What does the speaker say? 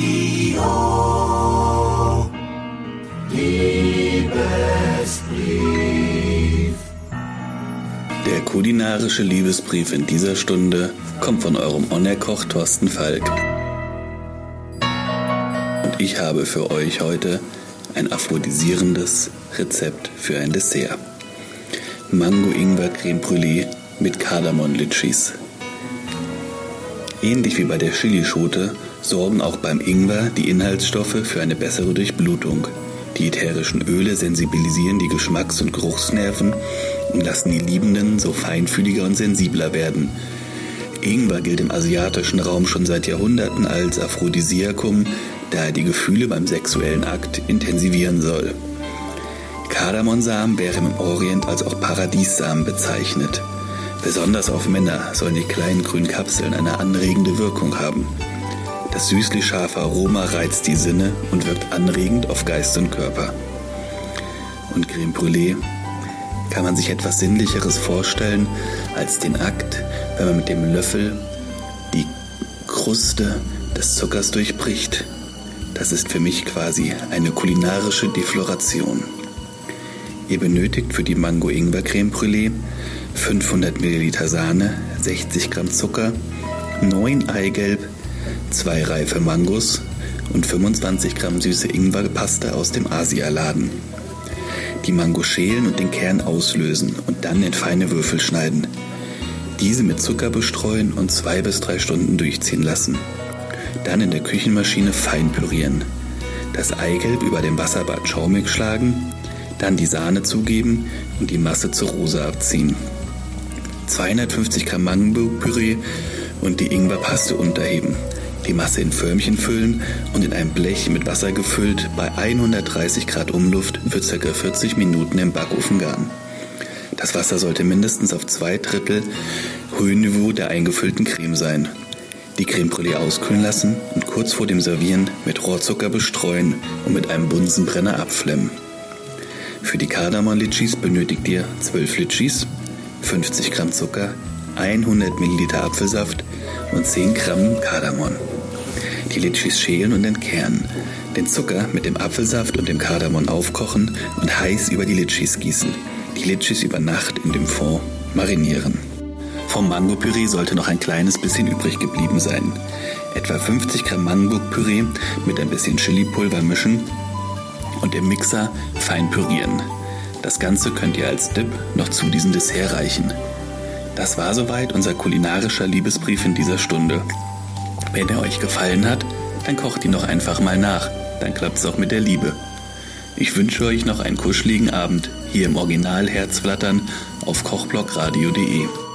Radio Liebesbrief. Der kulinarische Liebesbrief in dieser Stunde kommt von eurem Onerkoch Thorsten Falk. Und ich habe für euch heute ein aphrodisierendes Rezept für ein Dessert. Mango-Ingwer-Creme Brûlée mit Kardamom-Litschis. Ähnlich wie bei der Chilischote sorgen auch beim Ingwer die Inhaltsstoffe für eine bessere Durchblutung. Die ätherischen Öle sensibilisieren die Geschmacks- und Geruchsnerven und lassen die Liebenden so feinfühliger und sensibler werden. Ingwer gilt im asiatischen Raum schon seit Jahrhunderten als Aphrodisiakum, da er die Gefühle beim sexuellen Akt intensivieren soll. Kardamonsamen wären im Orient als auch Paradiessamen bezeichnet. Besonders auf Männer sollen die kleinen grünen Kapseln eine anregende Wirkung haben. Das süßlich scharfe Aroma reizt die Sinne und wirkt anregend auf Geist und Körper. Und Creme Brûlée kann man sich etwas Sinnlicheres vorstellen als den Akt, wenn man mit dem Löffel die Kruste des Zuckers durchbricht. Das ist für mich quasi eine kulinarische Defloration. Ihr benötigt für die Mango-Ingwer-Creme Brûlée 500 Milliliter Sahne, 60 Gramm Zucker, 9 Eigelb, 2 reife Mangos und 25 Gramm süße Ingwerpaste aus dem Asialaden. Die Mango schälen und den Kern auslösen und dann in feine Würfel schneiden. Diese mit Zucker bestreuen und zwei bis drei Stunden durchziehen lassen. Dann in der Küchenmaschine fein pürieren. Das Eigelb über dem Wasserbad schaumig schlagen, dann die Sahne zugeben und die Masse zur Rose abziehen. 250 Gramm Mango-Püree und die Ingwerpaste unterheben. Die Masse in Förmchen füllen und in ein Blech mit Wasser gefüllt bei 130 Grad Umluft für ca. 40 Minuten im Backofen garen. Das Wasser sollte mindestens auf zwei Drittel Höhenniveau der eingefüllten Creme sein. Die Creme Brûlée auskühlen lassen und kurz vor dem Servieren mit Rohrzucker bestreuen und mit einem Bunsenbrenner abflemmen. Für die Kardamom-Litschis benötigt ihr 12 Litschis, 50 Gramm Zucker, 100 Milliliter Apfelsaft und 10 Gramm Kardamom. Die Litschis schälen und entkernen. Den Zucker mit dem Apfelsaft und dem Kardamom aufkochen und heiß über die Litschis gießen. Die Litschis über Nacht in dem Fond marinieren. Vom Mango-Püree sollte noch ein kleines bisschen übrig geblieben sein. Etwa 50 Gramm Mango-Püree mit ein bisschen Chili-Pulver mischen und im Mixer fein pürieren. Das Ganze könnt ihr als Dip noch zu diesem Dessert reichen. Das war soweit unser kulinarischer Liebesbrief in dieser Stunde. Wenn er euch gefallen hat, dann kocht ihn noch einfach mal nach. Dann klappt es auch mit der Liebe. Ich wünsche euch noch einen kuscheligen Abend hier im Original Herzflattern auf kochblockradio.de.